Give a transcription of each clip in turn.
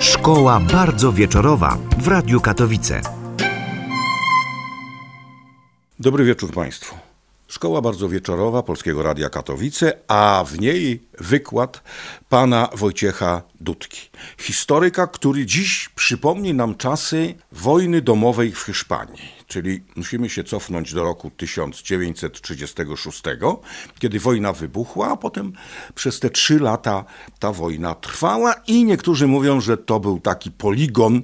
Szkoła bardzo wieczorowa w Radiu Katowice. Dobry wieczór Państwu. Szkoła bardzo wieczorowa Polskiego Radia Katowice, a w niej wykład pana Wojciecha Dudki, historyka, który dziś przypomni nam czasy wojny domowej w Hiszpanii. Czyli musimy się cofnąć do roku 1936, kiedy wojna wybuchła, a potem przez te trzy lata ta wojna trwała i niektórzy mówią, że to był taki poligon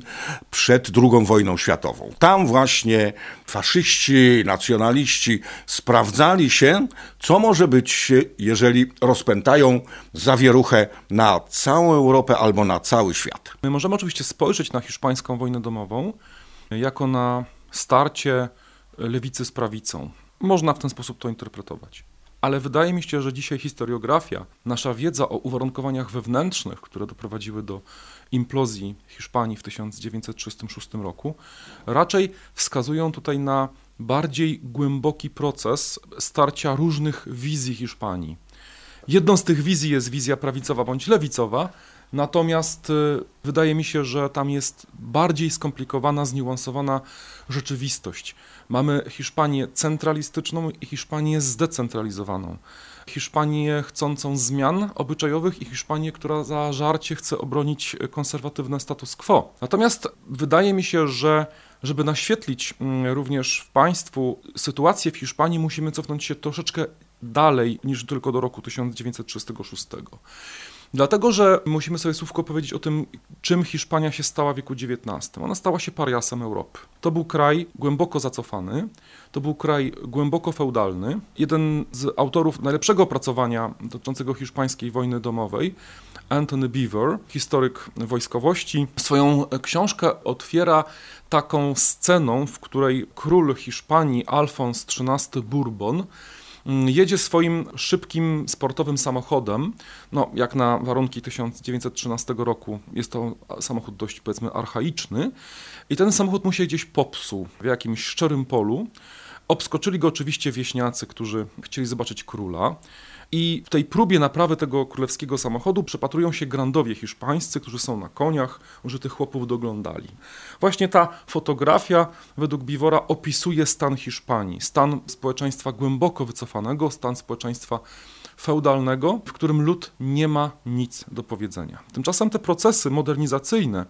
przed II wojną światową. Tam właśnie faszyści, nacjonaliści sprawdzali się, co może być, jeżeli rozpętają zawieruchę na całą Europę albo na cały świat. My możemy oczywiście spojrzeć na hiszpańską wojnę domową jako na starcie lewicy z prawicą. Można w ten sposób to interpretować. Ale wydaje mi się, że dzisiaj historiografia, nasza wiedza o uwarunkowaniach wewnętrznych, które doprowadziły do implozji Hiszpanii w 1936 roku, raczej wskazują tutaj na bardziej głęboki proces starcia różnych wizji Hiszpanii. Jedną z tych wizji jest wizja prawicowa bądź lewicowa, Natomiast y, wydaje mi się, że tam jest bardziej skomplikowana, zniuansowana rzeczywistość. Mamy Hiszpanię centralistyczną i Hiszpanię zdecentralizowaną. Hiszpanię chcącą zmian obyczajowych i Hiszpanię, która za żarcie chce obronić konserwatywne status quo. Natomiast wydaje mi się, że żeby naświetlić mm, również w państwu sytuację w Hiszpanii, musimy cofnąć się troszeczkę dalej niż tylko do roku 1936. Dlatego, że musimy sobie słówko powiedzieć o tym, czym Hiszpania się stała w wieku XIX. Ona stała się pariasem Europy. To był kraj głęboko zacofany, to był kraj głęboko feudalny. Jeden z autorów najlepszego opracowania dotyczącego hiszpańskiej wojny domowej, Anthony Beaver, historyk wojskowości, swoją książkę otwiera taką sceną, w której król Hiszpanii Alfons XIII Bourbon jedzie swoim szybkim sportowym samochodem, no jak na warunki 1913 roku jest to samochód dość powiedzmy archaiczny i ten samochód mu się gdzieś popsuł w jakimś szczerym polu. Obskoczyli go oczywiście wieśniacy, którzy chcieli zobaczyć króla. I w tej próbie naprawy tego królewskiego samochodu przepatrują się grandowie hiszpańscy, którzy są na koniach, że tych chłopów doglądali. Właśnie ta fotografia według Biwora opisuje stan Hiszpanii, stan społeczeństwa głęboko wycofanego, stan społeczeństwa feudalnego, w którym lud nie ma nic do powiedzenia. Tymczasem te procesy modernizacyjne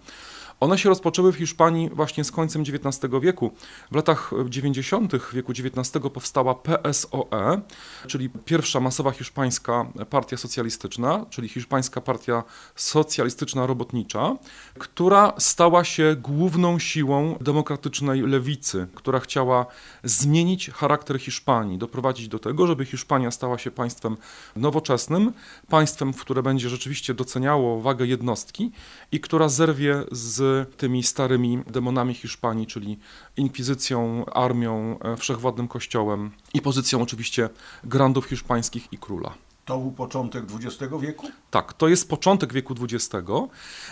one się rozpoczęły w Hiszpanii właśnie z końcem XIX wieku. W latach 90. wieku XIX powstała PSOE, czyli pierwsza masowa hiszpańska partia socjalistyczna, czyli hiszpańska partia socjalistyczna robotnicza, która stała się główną siłą demokratycznej lewicy, która chciała zmienić charakter Hiszpanii, doprowadzić do tego, żeby Hiszpania stała się państwem nowoczesnym, państwem, w które będzie rzeczywiście doceniało wagę jednostki i która zerwie z tymi starymi demonami Hiszpanii, czyli inkwizycją, armią, e, wszechwładnym kościołem i pozycją oczywiście grandów hiszpańskich i króla. To był początek XX wieku? Tak, to jest początek wieku XX.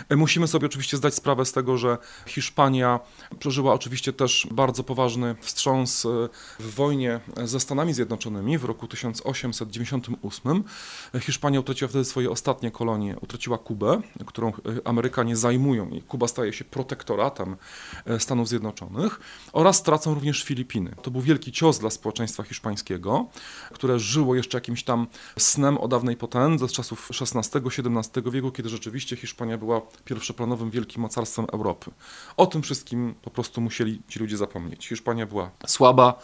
E, musimy sobie oczywiście zdać sprawę z tego, że Hiszpania przeżyła oczywiście też bardzo poważny wstrząs e, w wojnie ze Stanami Zjednoczonymi w roku 1898. Hiszpania utraciła wtedy swoje ostatnie kolonie, utraciła Kubę, którą e, Amerykanie zajmują i Kuba staje się protektoratem Stanów Zjednoczonych oraz stracą również Filipiny. To był wielki cios dla społeczeństwa hiszpańskiego, które żyło jeszcze jakimś tam snem snem o dawnej potędze z czasów XVI-XVII wieku, kiedy rzeczywiście Hiszpania była pierwszoplanowym wielkim mocarstwem Europy. O tym wszystkim po prostu musieli ci ludzie zapomnieć. Hiszpania była słaba,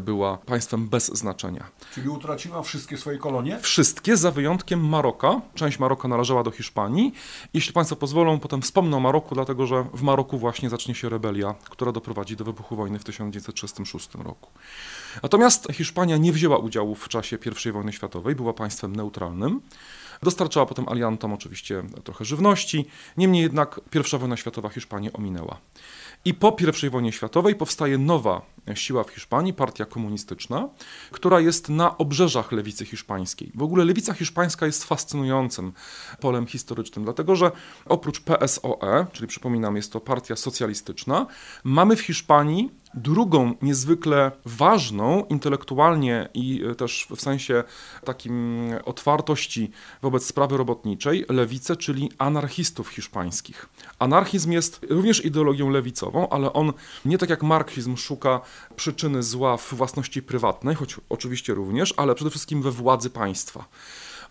była państwem bez znaczenia. Czyli utraciła wszystkie swoje kolonie? Wszystkie, za wyjątkiem Maroka. Część Maroka należała do Hiszpanii. Jeśli Państwo pozwolą, potem wspomnę o Maroku, dlatego że w Maroku właśnie zacznie się rebelia, która doprowadzi do wybuchu wojny w 1936 roku. Natomiast Hiszpania nie wzięła udziału w czasie I wojny światowej, była państwem neutralnym. Dostarczała potem aliantom oczywiście trochę żywności, niemniej jednak I wojna światowa Hiszpanię ominęła. I po I wojnie światowej powstaje nowa siła w Hiszpanii, partia komunistyczna, która jest na obrzeżach lewicy hiszpańskiej. W ogóle lewica hiszpańska jest fascynującym polem historycznym, dlatego że oprócz PSOE, czyli przypominam, jest to partia socjalistyczna, mamy w Hiszpanii Drugą niezwykle ważną intelektualnie i e, też w sensie takim otwartości wobec sprawy robotniczej lewicę, czyli anarchistów hiszpańskich. Anarchizm jest również ideologią lewicową, ale on nie tak jak marksizm szuka przyczyny zła w własności prywatnej, choć oczywiście również, ale przede wszystkim we władzy państwa.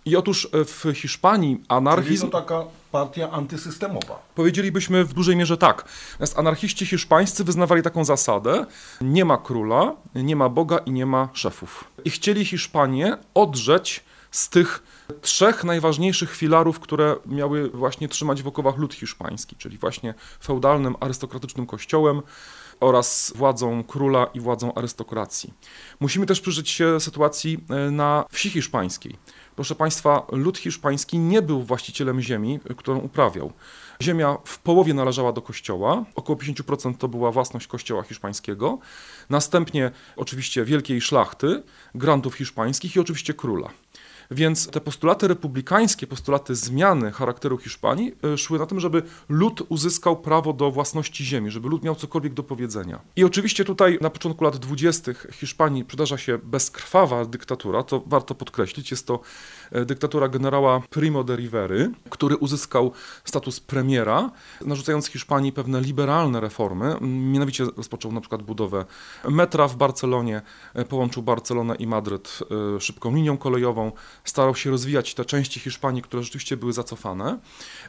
I otóż e, w Hiszpanii anarchizm... Czyli to taka partia antysystemowa. Powiedzielibyśmy w dużej mierze tak. Natomiast anarchiści hiszpańscy wyznawali taką zasadę: nie ma króla, nie ma Boga i nie ma szefów. I chcieli Hiszpanię odrzeć z tych trzech najważniejszych filarów, które miały właśnie trzymać w okowach lud hiszpański, czyli właśnie feudalnym, arystokratycznym kościołem, oraz władzą króla i władzą arystokracji. Musimy też przyjrzeć się sytuacji e, na wsi hiszpańskiej. Proszę Państwa, lud hiszpański nie był właścicielem ziemi, którą uprawiał. Ziemia w połowie należała do kościoła, około 50% to była własność kościoła hiszpańskiego, następnie oczywiście wielkiej szlachty, grantów hiszpańskich i oczywiście króla. Więc te postulaty republikańskie, postulaty zmiany charakteru Hiszpanii e, szły na tym, żeby lud uzyskał prawo do własności ziemi, żeby lud miał cokolwiek do powiedzenia. I oczywiście tutaj na początku lat 20. Hiszpanii przydarza się bezkrwawa dyktatura, to warto podkreślić. Jest to e, dyktatura generała Primo de Rivery, który uzyskał status premiera, narzucając Hiszpanii pewne liberalne reformy. Mianowicie rozpoczął na przykład budowę metra w Barcelonie, e, połączył Barcelonę i Madryt szybką linią kolejową, starał się rozwijać te części Hiszpanii, które rzeczywiście były zacofane.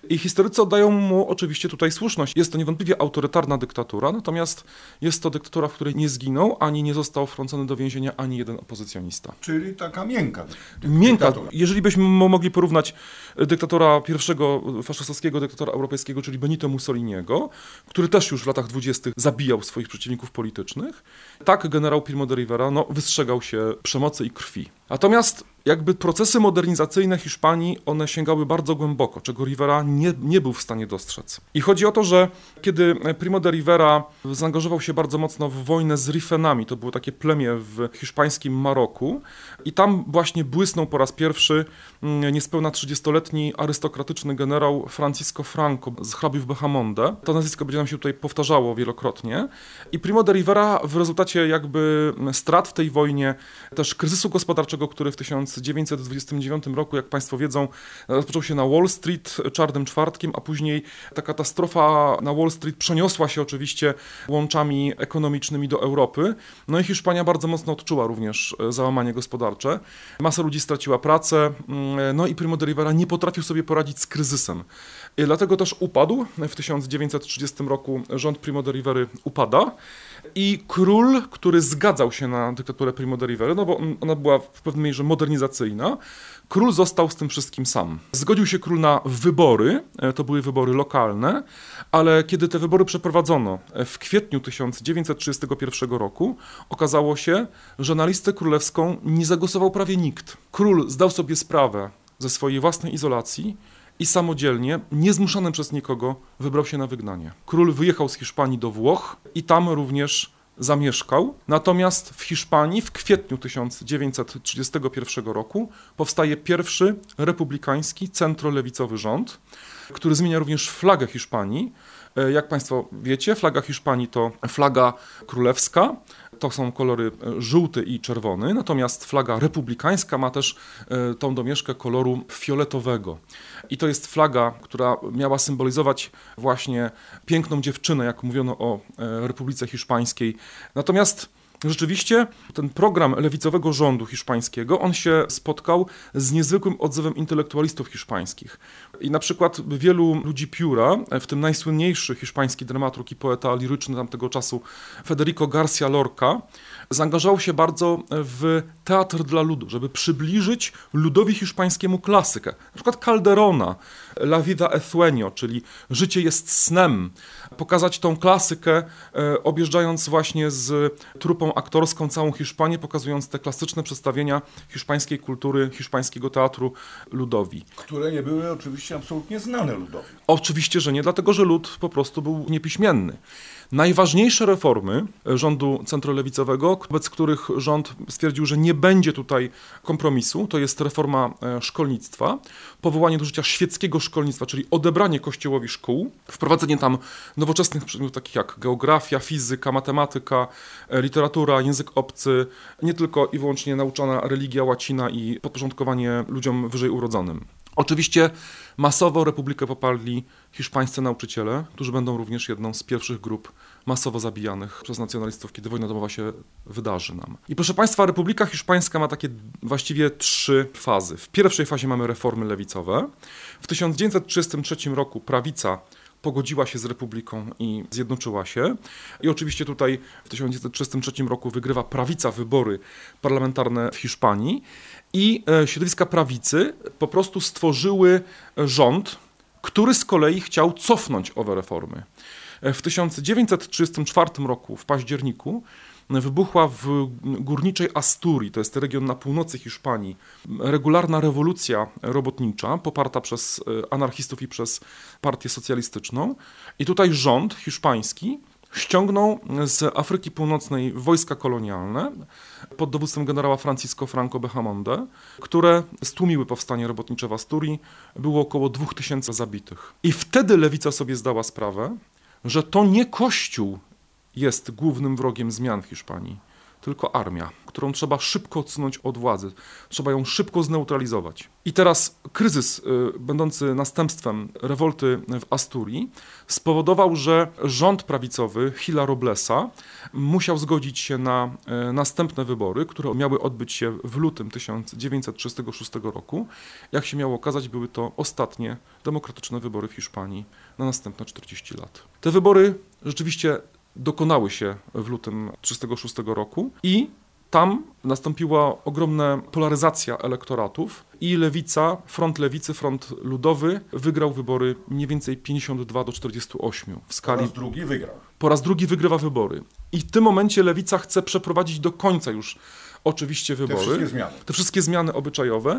I historycy oddają mu oczywiście tutaj słuszność. Jest to niewątpliwie autorytarna dyktatura, natomiast jest to dyktatura, w której nie zginął, ani nie został wtrącony do więzienia ani jeden opozycjonista. Czyli taka miękka. Miękka. Jeżeli byśmy mogli porównać dyktatora pierwszego faszystowskiego dyktatora europejskiego, czyli Benito Mussoliniego, który też już w latach dwudziestych zabijał swoich przeciwników politycznych, tak generał Primo de Rivera no, wystrzegał się przemocy i krwi. Natomiast jakby procesy modernizacyjne Hiszpanii, one sięgały bardzo głęboko, czego Rivera nie, nie był w stanie dostrzec. I chodzi o to, że kiedy Primo de Rivera zaangażował się bardzo mocno w wojnę z Rifenami, to było takie plemię w hiszpańskim Maroku, i tam właśnie błysnął po raz pierwszy mm, niespełna 30-letni arystokratyczny generał Francisco Franco z hrabiów Behamonde. To nazwisko będzie nam się tutaj powtarzało wielokrotnie. I Primo de Rivera w rezultacie jakby strat w tej wojnie, też kryzysu gospodarczego, który w 1929 roku, jak Państwo wiedzą, rozpoczął się na Wall Street czarnym czwartkiem, a później ta katastrofa na Wall Street przeniosła się oczywiście łączami ekonomicznymi do Europy. No i Hiszpania bardzo mocno odczuła również załamanie gospodarcze. Masa ludzi straciła pracę, mm, no i Primo de Rivera nie potrafił sobie poradzić z kryzysem. Dlatego też upadł. W 1930 roku rząd Primo de Rivery upada i król, który zgadzał się na dyktaturę Primo de Rivery, no bo ona była w pewnej mierze modernizacyjna, Król został z tym wszystkim sam. Zgodził się król na wybory, e, to były wybory lokalne, ale kiedy te wybory przeprowadzono e, w kwietniu 1931 roku, okazało się, że na listę królewską nie zagłosował prawie nikt. Król zdał sobie sprawę ze swojej własnej izolacji i samodzielnie, niezmuszony przez nikogo, wybrał się na wygnanie. Król wyjechał z Hiszpanii do Włoch i tam również zamieszkał. Natomiast w Hiszpanii w kwietniu 1931 roku powstaje pierwszy republikański centrolewicowy rząd, który zmienia również flagę Hiszpanii. E, jak Państwo wiecie, flaga Hiszpanii to flaga królewska, to są kolory e, żółty i czerwony, natomiast flaga republikańska ma też e, tą domieszkę koloru fioletowego. I to jest flaga, która miała symbolizować właśnie piękną dziewczynę, jak mówiono o Republice Hiszpańskiej. Natomiast Rzeczywiście ten program lewicowego rządu hiszpańskiego, on się spotkał z niezwykłym odzewem intelektualistów hiszpańskich. I na przykład wielu ludzi pióra, w tym najsłynniejszy hiszpański dramaturg i poeta liryczny tamtego czasu Federico Garcia Lorca, zaangażował się bardzo w teatr dla ludu, żeby przybliżyć ludowi hiszpańskiemu klasykę. Na przykład Calderona, La vida es sueño, czyli życie jest snem. Pokazać tą klasykę, e, objeżdżając właśnie z trupą aktorską całą Hiszpanię, pokazując te klasyczne przedstawienia hiszpańskiej kultury, hiszpańskiego teatru ludowi. Które nie były oczywiście absolutnie znane ludowi. Oczywiście, że nie, dlatego że lud po prostu był niepiśmienny. Najważniejsze reformy rządu centrolewicowego, wobec których rząd stwierdził, że nie będzie tutaj kompromisu, to jest reforma e, szkolnictwa, powołanie do życia świeckiego szkolnictwa, czyli odebranie kościołowi szkół, wprowadzenie tam nowoczesnych przedmiotów takich jak geografia, fizyka, matematyka, e, literatura, język obcy, nie tylko i wyłącznie nauczana religia łacina i podporządkowanie ludziom wyżej urodzonym. Oczywiście masowo republikę poparli hiszpańscy nauczyciele, którzy będą również jedną z pierwszych grup masowo zabijanych przez nacjonalistów, kiedy wojna domowa się wydarzy nam. I proszę Państwa, Republika Hiszpańska ma takie właściwie trzy fazy. W pierwszej fazie mamy reformy lewicowe. W 1933 roku prawica pogodziła się z Republiką i zjednoczyła się. I oczywiście tutaj w 1933 roku wygrywa prawica wybory parlamentarne w Hiszpanii i e, środowiska prawicy po prostu stworzyły rząd, który z kolei chciał cofnąć owe reformy. E, w 1934 roku, w październiku, wybuchła w górniczej Asturii, to jest region na północy Hiszpanii, regularna rewolucja robotnicza poparta przez e, anarchistów i przez partię socjalistyczną. I tutaj rząd hiszpański ściągnął z Afryki Północnej wojska kolonialne pod dowództwem generała Francisco Franco Behamonde, które stłumiły powstanie robotnicze w Asturii. Było około 2000 zabitych. I wtedy lewica sobie zdała sprawę, że to nie Kościół jest głównym wrogiem zmian w Hiszpanii, tylko armia, którą trzeba szybko odsunąć od władzy, trzeba ją szybko zneutralizować. I teraz kryzys, y, będący następstwem rewolty w Asturii, spowodował, że rząd prawicowy Hila Roblesa musiał zgodzić się na y, następne wybory, które miały odbyć się w lutym 1936 roku. Jak się miało okazać, były to ostatnie demokratyczne wybory w Hiszpanii na następne 40 lat. Te wybory rzeczywiście dokonały się w lutym 1936 roku i tam nastąpiła ogromna polaryzacja elektoratów i lewica, front lewicy, front ludowy wygrał wybory mniej więcej 52 do 48 w skali. Po raz drugi wygrał. Po raz drugi wygrywa wybory. I w tym momencie lewica chce przeprowadzić do końca już oczywiście wybory. Te wszystkie zmiany. Te wszystkie zmiany obyczajowe.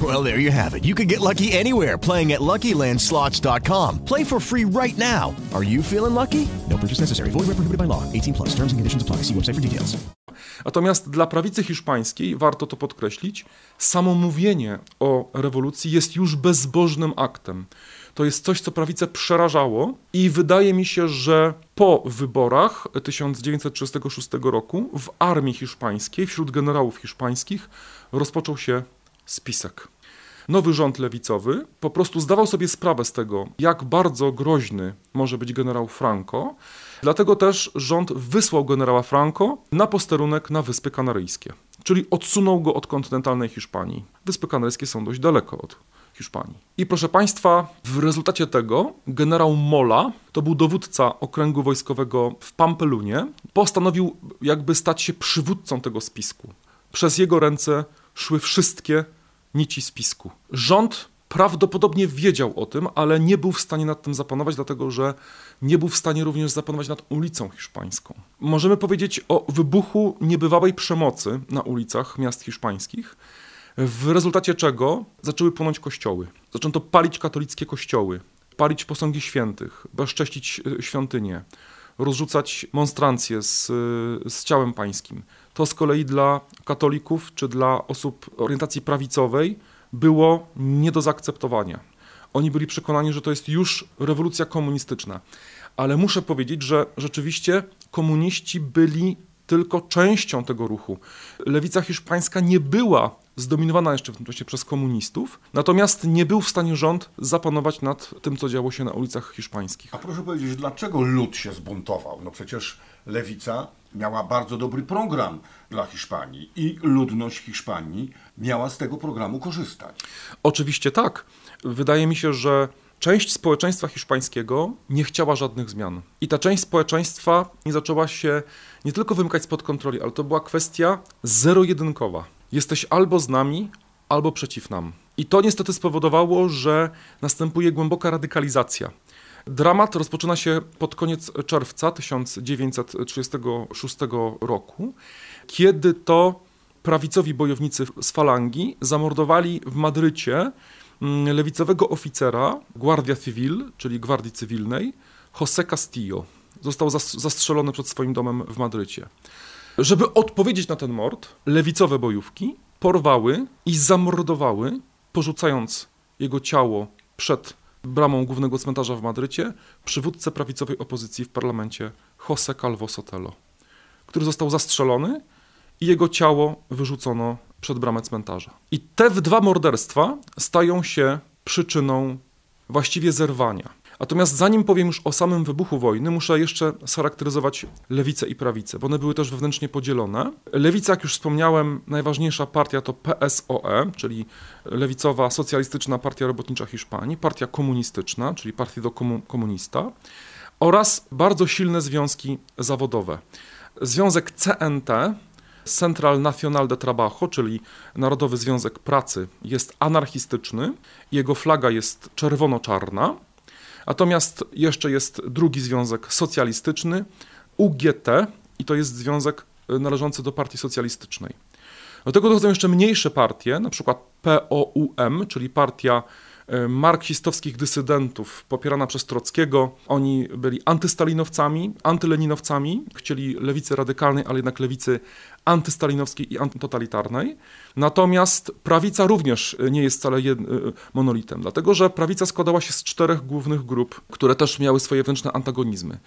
Well, there you have it. You can get lucky anywhere playing at LuckyLandSlots.com. Play for free right now. Are you feeling lucky? No purchase necessary. Void where prohibited by law. 18 plus. Terms and conditions apply. See website for details. Natomiast dla prawicy hiszpańskiej, warto to podkreślić, samo mówienie o rewolucji jest już bezbożnym aktem. To jest coś, co prawicę przerażało i wydaje mi się, że po wyborach 1936 roku w armii hiszpańskiej, wśród generałów hiszpańskich rozpoczął się spisek. Nowy rząd lewicowy po prostu zdawał sobie sprawę z tego, jak bardzo groźny może być generał Franco. Dlatego też rząd wysłał generała Franco na posterunek na Wyspy Kanaryjskie, czyli odsunął go od kontynentalnej Hiszpanii. Wyspy Kanaryjskie są dość daleko od Hiszpanii. I proszę Państwa, w rezultacie tego generał Mola, to był dowódca okręgu wojskowego w Pampelunie, postanowił jakby stać się przywódcą tego spisku. Przez jego ręce szły wszystkie nici spisku. Rząd prawdopodobnie wiedział o tym, ale nie był w stanie nad tym zapanować, dlatego że nie był w stanie również zapanować nad ulicą hiszpańską. Możemy powiedzieć o wybuchu niebywałej przemocy na ulicach miast hiszpańskich, w rezultacie czego zaczęły płonąć kościoły. Zaczęto palić katolickie kościoły, palić posągi świętych, bezcześcić e, świątynie, rozrzucać monstrancje z, z ciałem pańskim. To z kolei dla katolików czy dla osób orientacji prawicowej było nie do zaakceptowania. Oni byli przekonani, że to jest już rewolucja komunistyczna. Ale muszę powiedzieć, że rzeczywiście komuniści byli tylko częścią tego ruchu. Lewica hiszpańska nie była zdominowana jeszcze w tym czasie przez komunistów, natomiast nie był w stanie rząd zapanować nad tym, co działo się na ulicach hiszpańskich. A proszę powiedzieć, dlaczego lud się zbuntował? No przecież lewica miała bardzo dobry program dla Hiszpanii i ludność Hiszpanii miała z tego programu korzystać. Oczywiście tak. Wydaje mi się, że część społeczeństwa hiszpańskiego nie chciała żadnych zmian. I ta część społeczeństwa nie zaczęła się nie tylko wymykać spod kontroli, ale to była kwestia zero-jedynkowa. Jesteś albo z nami, albo przeciw nam. I to niestety spowodowało, że następuje głęboka radykalizacja. Dramat rozpoczyna się pod koniec czerwca 1936 roku, kiedy to prawicowi bojownicy z falangi zamordowali w Madrycie mm, lewicowego oficera Guardia Civil, czyli Gwardii Cywilnej, José Castillo. Został zastrzelony przed swoim domem w Madrycie. Żeby odpowiedzieć na ten mord, lewicowe bojówki porwały i zamordowały, porzucając jego ciało przed bramą głównego cmentarza w Madrycie, przywódcę prawicowej opozycji w parlamencie José Calvo Sotelo, który został zastrzelony i jego ciało wyrzucono przed bramę cmentarza. I te dwa morderstwa stają się przyczyną właściwie zerwania Natomiast zanim powiem już o samym wybuchu wojny, muszę jeszcze scharakteryzować lewicę i prawicę, bo one były też wewnętrznie podzielone. Lewica, jak już wspomniałem, najważniejsza partia to PSOE, czyli Lewicowa Socjalistyczna Partia Robotnicza Hiszpanii, partia komunistyczna, czyli Partido Comunista oraz bardzo silne związki zawodowe. Związek CNT, Central Nacional de Trabajo, czyli Narodowy Związek Pracy, jest anarchistyczny. Jego flaga jest czerwono-czarna. Natomiast jeszcze jest drugi związek socjalistyczny, UGT, i to jest związek e, należący do partii socjalistycznej. Do tego dochodzą jeszcze mniejsze partie, na przykład POUM, czyli partia e, marksistowskich dysydentów popierana przez Trockiego. Oni byli antystalinowcami, antyleninowcami, chcieli lewicy radykalnej, ale jednak lewicy antystalinowskiej i antytotalitarnej. Natomiast prawica również nie jest wcale jed... monolitem, dlatego że prawica składała się z czterech głównych grup, które też miały swoje wewnętrzne antagonizmy.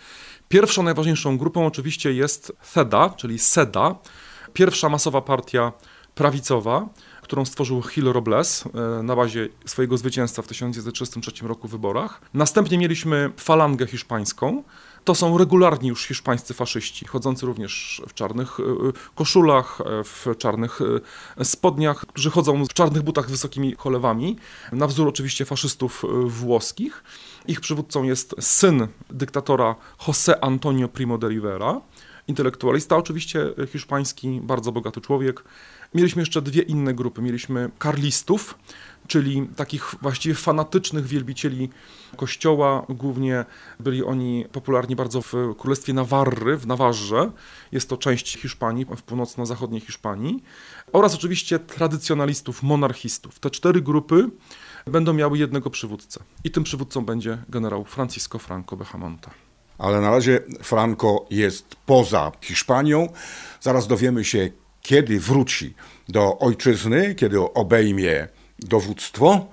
Pierwszą, najważniejszą grupą oczywiście jest CEDA, czyli SEDA, pierwsza masowa partia prawicowa, którą stworzył Gil Robles e, na bazie swojego zwycięstwa w 1933 roku w wyborach. Następnie mieliśmy falangę hiszpańską, to są regularni już hiszpańscy faszyści, chodzący również w czarnych e, koszulach, e, w czarnych e, spodniach, którzy chodzą w czarnych butach z wysokimi cholewami, na wzór oczywiście faszystów włoskich. Ich przywódcą jest syn dyktatora José Antonio Primo de Rivera, intelektualista oczywiście hiszpański, bardzo bogaty człowiek. Mieliśmy jeszcze dwie inne grupy. Mieliśmy karlistów, czyli takich właściwie fanatycznych wielbicieli kościoła. Głównie byli oni popularni bardzo w Królestwie Nawarry, w Nawarze. Jest to część Hiszpanii, w północno-zachodniej Hiszpanii. Oraz oczywiście tradycjonalistów, monarchistów. Te cztery grupy będą miały jednego przywódcę. I tym przywódcą będzie generał Francisco Franco Behamonta. Ale na razie Franco jest poza Hiszpanią. Zaraz dowiemy się, kiedy wróci do ojczyzny, kiedy obejmie dowództwo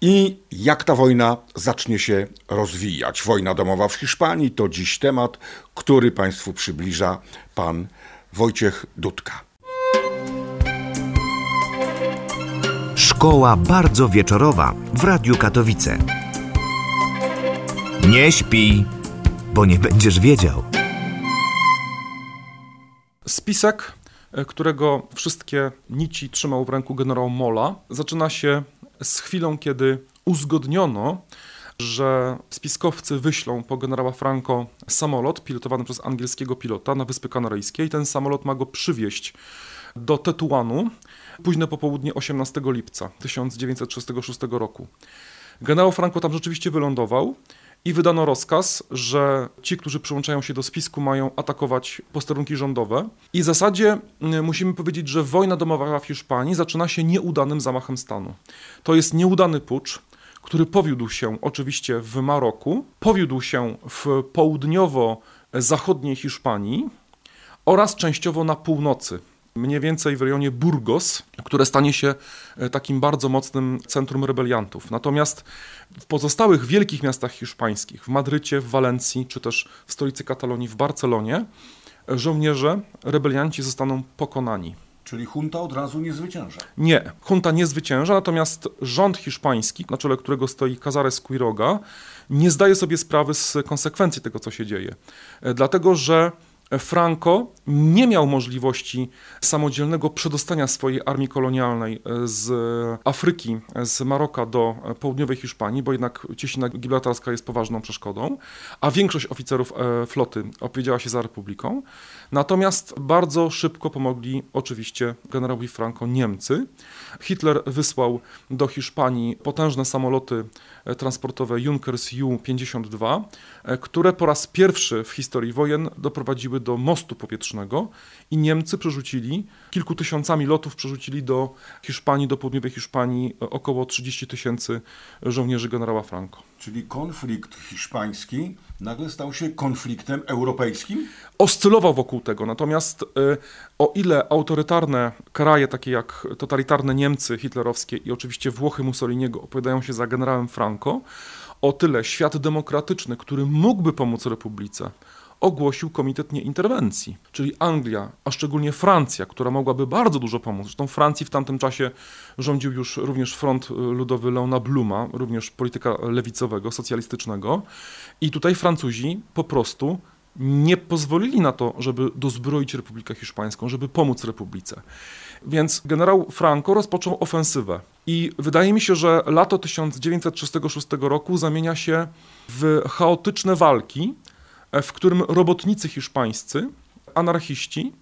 i jak ta wojna zacznie się rozwijać. Wojna domowa w Hiszpanii to dziś temat, który Państwu przybliża pan Wojciech Dudka. Szkoła bardzo wieczorowa w Radiu Katowice. Nie śpi, bo nie będziesz wiedział. Spisek E, którego wszystkie nici trzymał w ręku generał Mola, zaczyna się z chwilą, kiedy uzgodniono, że spiskowcy wyślą po generała Franco samolot pilotowany przez angielskiego pilota na Wyspy Kanaryjskie i ten samolot ma go przywieźć do Tetuanu późne popołudnie 18 lipca 1936 roku. Generał Franco tam rzeczywiście wylądował i wydano rozkaz, że ci, którzy przyłączają się do spisku, mają atakować posterunki rządowe. I w zasadzie musimy powiedzieć, że wojna domowa w Hiszpanii zaczyna się nieudanym zamachem stanu. To jest nieudany pucz, który powiódł się oczywiście w Maroku, powiódł się w południowo-zachodniej Hiszpanii oraz częściowo na północy mniej więcej w rejonie Burgos, które stanie się e, takim bardzo mocnym centrum rebeliantów. Natomiast w pozostałych wielkich miastach hiszpańskich, w Madrycie, w Walencji, czy też w stolicy Katalonii, w Barcelonie, e, żołnierze, rebelianci zostaną pokonani. Czyli junta od razu nie zwycięża. Nie, junta nie zwycięża, natomiast rząd hiszpański, na czele którego stoi Cazares Quiroga, nie zdaje sobie sprawy z konsekwencji tego, co się dzieje. E, dlatego, że Franco nie miał możliwości samodzielnego przedostania swojej armii kolonialnej e, z Afryki, z Maroka do południowej Hiszpanii, bo jednak cieśnina gibraltarska jest poważną przeszkodą, a większość oficerów e, floty opowiedziała się za republiką. Natomiast bardzo szybko pomogli oczywiście generałowi Franco Niemcy. Hitler wysłał do Hiszpanii potężne samoloty e, transportowe Junkers Ju-52, które po raz pierwszy w historii wojen doprowadziły do mostu powietrznego i Niemcy przerzucili, kilku tysiącami lotów przerzucili do Hiszpanii, do południowej Hiszpanii około 30 tysięcy żołnierzy generała Franco. Czyli konflikt hiszpański nagle stał się konfliktem europejskim? Oscylował wokół tego, natomiast y, o ile autorytarne kraje, takie jak totalitarne Niemcy hitlerowskie i oczywiście Włochy Mussoliniego opowiadają się za generałem Franco, o tyle świat demokratyczny, który mógłby pomóc Republice, ogłosił Komitet Nieinterwencji, czyli Anglia, a szczególnie Francja, która mogłaby bardzo dużo pomóc. Zresztą Francji w tamtym czasie rządził już również Front Ludowy Leona Bluma, również polityka lewicowego, socjalistycznego. I tutaj Francuzi po prostu nie pozwolili na to, żeby dozbroić Republikę Hiszpańską, żeby pomóc Republice. Więc generał Franco rozpoczął ofensywę. I wydaje mi się, że lato 1936 roku zamienia się w chaotyczne walki, w którym robotnicy hiszpańscy, anarchiści,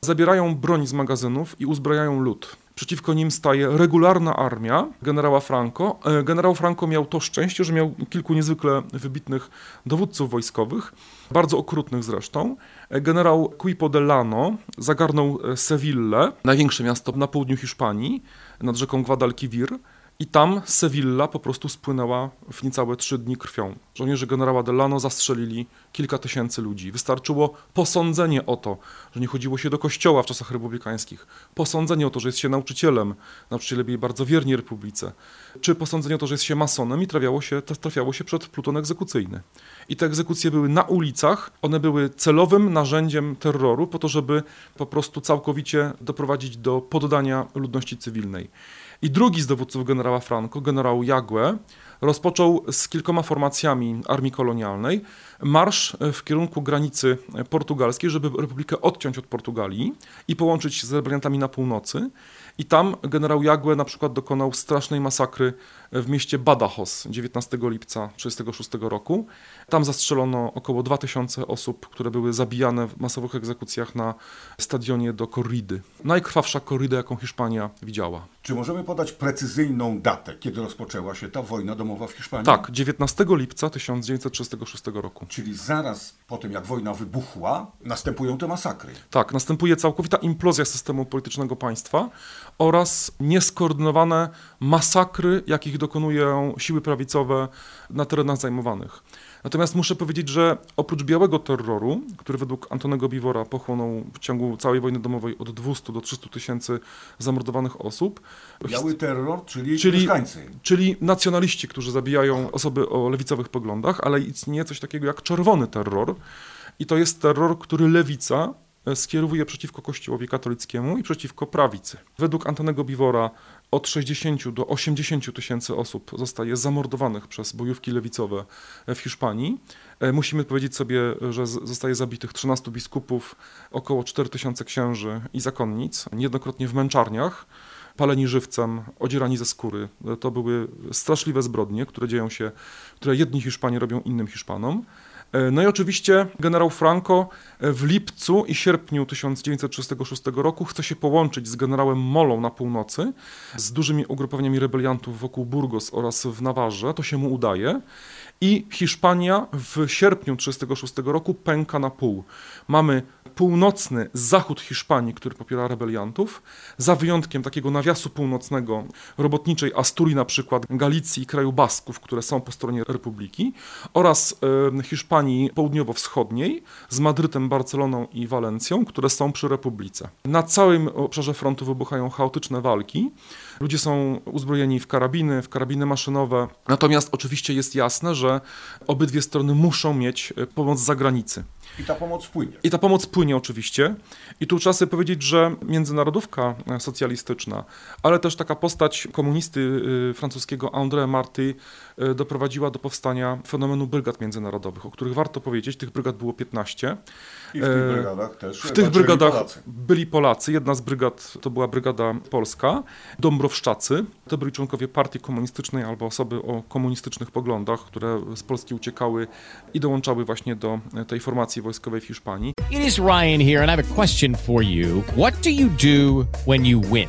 zabierają broń z magazynów i uzbrajają lud. Przeciwko nim staje regularna armia generała Franco. E, generał Franco miał to szczęście, że miał kilku niezwykle wybitnych dowódców wojskowych, bardzo okrutnych zresztą. E, generał Quipo Delano zagarnął e, Seville, największe miasto na południu Hiszpanii, nad rzeką Guadalquivir. I tam Sevilla po prostu spłynęła w niecałe trzy dni krwią. Żołnierze generała Delano zastrzelili kilka tysięcy ludzi. Wystarczyło posądzenie o to, że nie chodziło się do kościoła w czasach republikańskich, posądzenie o to, że jest się nauczycielem, nauczyciele byli bardzo wierni republice, czy posądzenie o to, że jest się masonem i trafiało się, trafiało się przed pluton egzekucyjny. I te egzekucje były na ulicach, one były celowym narzędziem terroru po to, żeby po prostu całkowicie doprowadzić do poddania ludności cywilnej. I drugi z dowódców generała Franco, generał Jague, rozpoczął z kilkoma formacjami armii kolonialnej marsz w kierunku granicy portugalskiej, żeby Republikę odciąć od Portugalii i połączyć z rebeliantami na północy. I tam generał Jague na przykład dokonał strasznej masakry w mieście Badajoz 19 lipca 1936 roku. Tam zastrzelono około 2000 osób, które były zabijane w masowych egzekucjach na stadionie do Corridy. Najkrwawsza korrida, jaką Hiszpania widziała. Czy możemy podać precyzyjną datę, kiedy rozpoczęła się ta wojna domowa w Hiszpanii? Tak, 19 lipca 1936 roku. Czyli zaraz po tym, jak wojna wybuchła, następują te masakry. Tak, następuje całkowita implozja systemu politycznego państwa oraz nieskoordynowane masakry, jakich dokonują siły prawicowe na terenach zajmowanych. Natomiast muszę powiedzieć, że oprócz białego terroru, który według Antonego Biwora pochłonął w ciągu całej wojny domowej od 200 do 300 tysięcy zamordowanych osób. Biały terror, czyli, czyli mieszkańcy. Czyli nacjonaliści, którzy zabijają osoby o lewicowych poglądach, ale istnieje coś takiego jak czerwony terror. I to jest terror, który lewica skierowuje przeciwko Kościołowi katolickiemu i przeciwko prawicy. Według Antonego Biwora od 60 do 80 tysięcy osób zostaje zamordowanych przez bojówki lewicowe w Hiszpanii. E, musimy powiedzieć sobie, że zostaje zabitych 13 biskupów, około 4 tysiące księży i zakonnic, niejednokrotnie w męczarniach paleni żywcem, odzierani ze skóry. E, to były straszliwe zbrodnie, które dzieją się, które jedni Hiszpanie robią innym Hiszpanom. E, no i oczywiście generał Franco e, w lipcu i sierpniu 1936 roku chce się połączyć z generałem Molą na północy, z dużymi ugrupowaniami rebeliantów wokół Burgos oraz w Nawarze. To się mu udaje. I Hiszpania w sierpniu 1936 roku pęka na pół. Mamy północny zachód Hiszpanii, który popiera rebeliantów, za wyjątkiem takiego nawiasu północnego robotniczej Asturii na przykład, Galicji i kraju Basków, które są po stronie Republiki, oraz e, Hiszpanii południowo-wschodniej z Madrytem, Barceloną i Walencją, które są przy Republice. Na całym obszarze frontu wybuchają chaotyczne walki. Ludzie są uzbrojeni w karabiny, w karabiny maszynowe. Natomiast oczywiście jest jasne, że obydwie strony muszą mieć e, pomoc z zagranicy. I ta pomoc płynie. I ta pomoc płynie oczywiście. I tu trzeba sobie powiedzieć, że międzynarodówka e, socjalistyczna, ale też taka postać komunisty y, francuskiego André Marty doprowadziła do powstania fenomenu brygad międzynarodowych, o których warto powiedzieć. Tych brygad było 15. I w tych brygadach też W tych brygadach Polacy. byli Polacy. Jedna z brygad to była brygada polska, Dąbrowszczacy. To byli członkowie partii komunistycznej albo osoby o komunistycznych poglądach, które z Polski uciekały i dołączały właśnie do tej formacji wojskowej w Hiszpanii. It is Ryan here, and I have a question for you. What do you do when you win?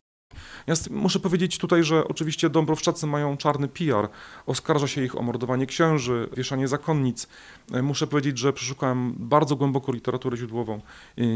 Ja muszę powiedzieć tutaj, że oczywiście Dąbrowszczacy mają czarny PR. Oskarża się ich o mordowanie księży, wieszanie zakonnic. E, Muszę powiedzieć, że przeszukałem bardzo głęboko literaturę źródłową.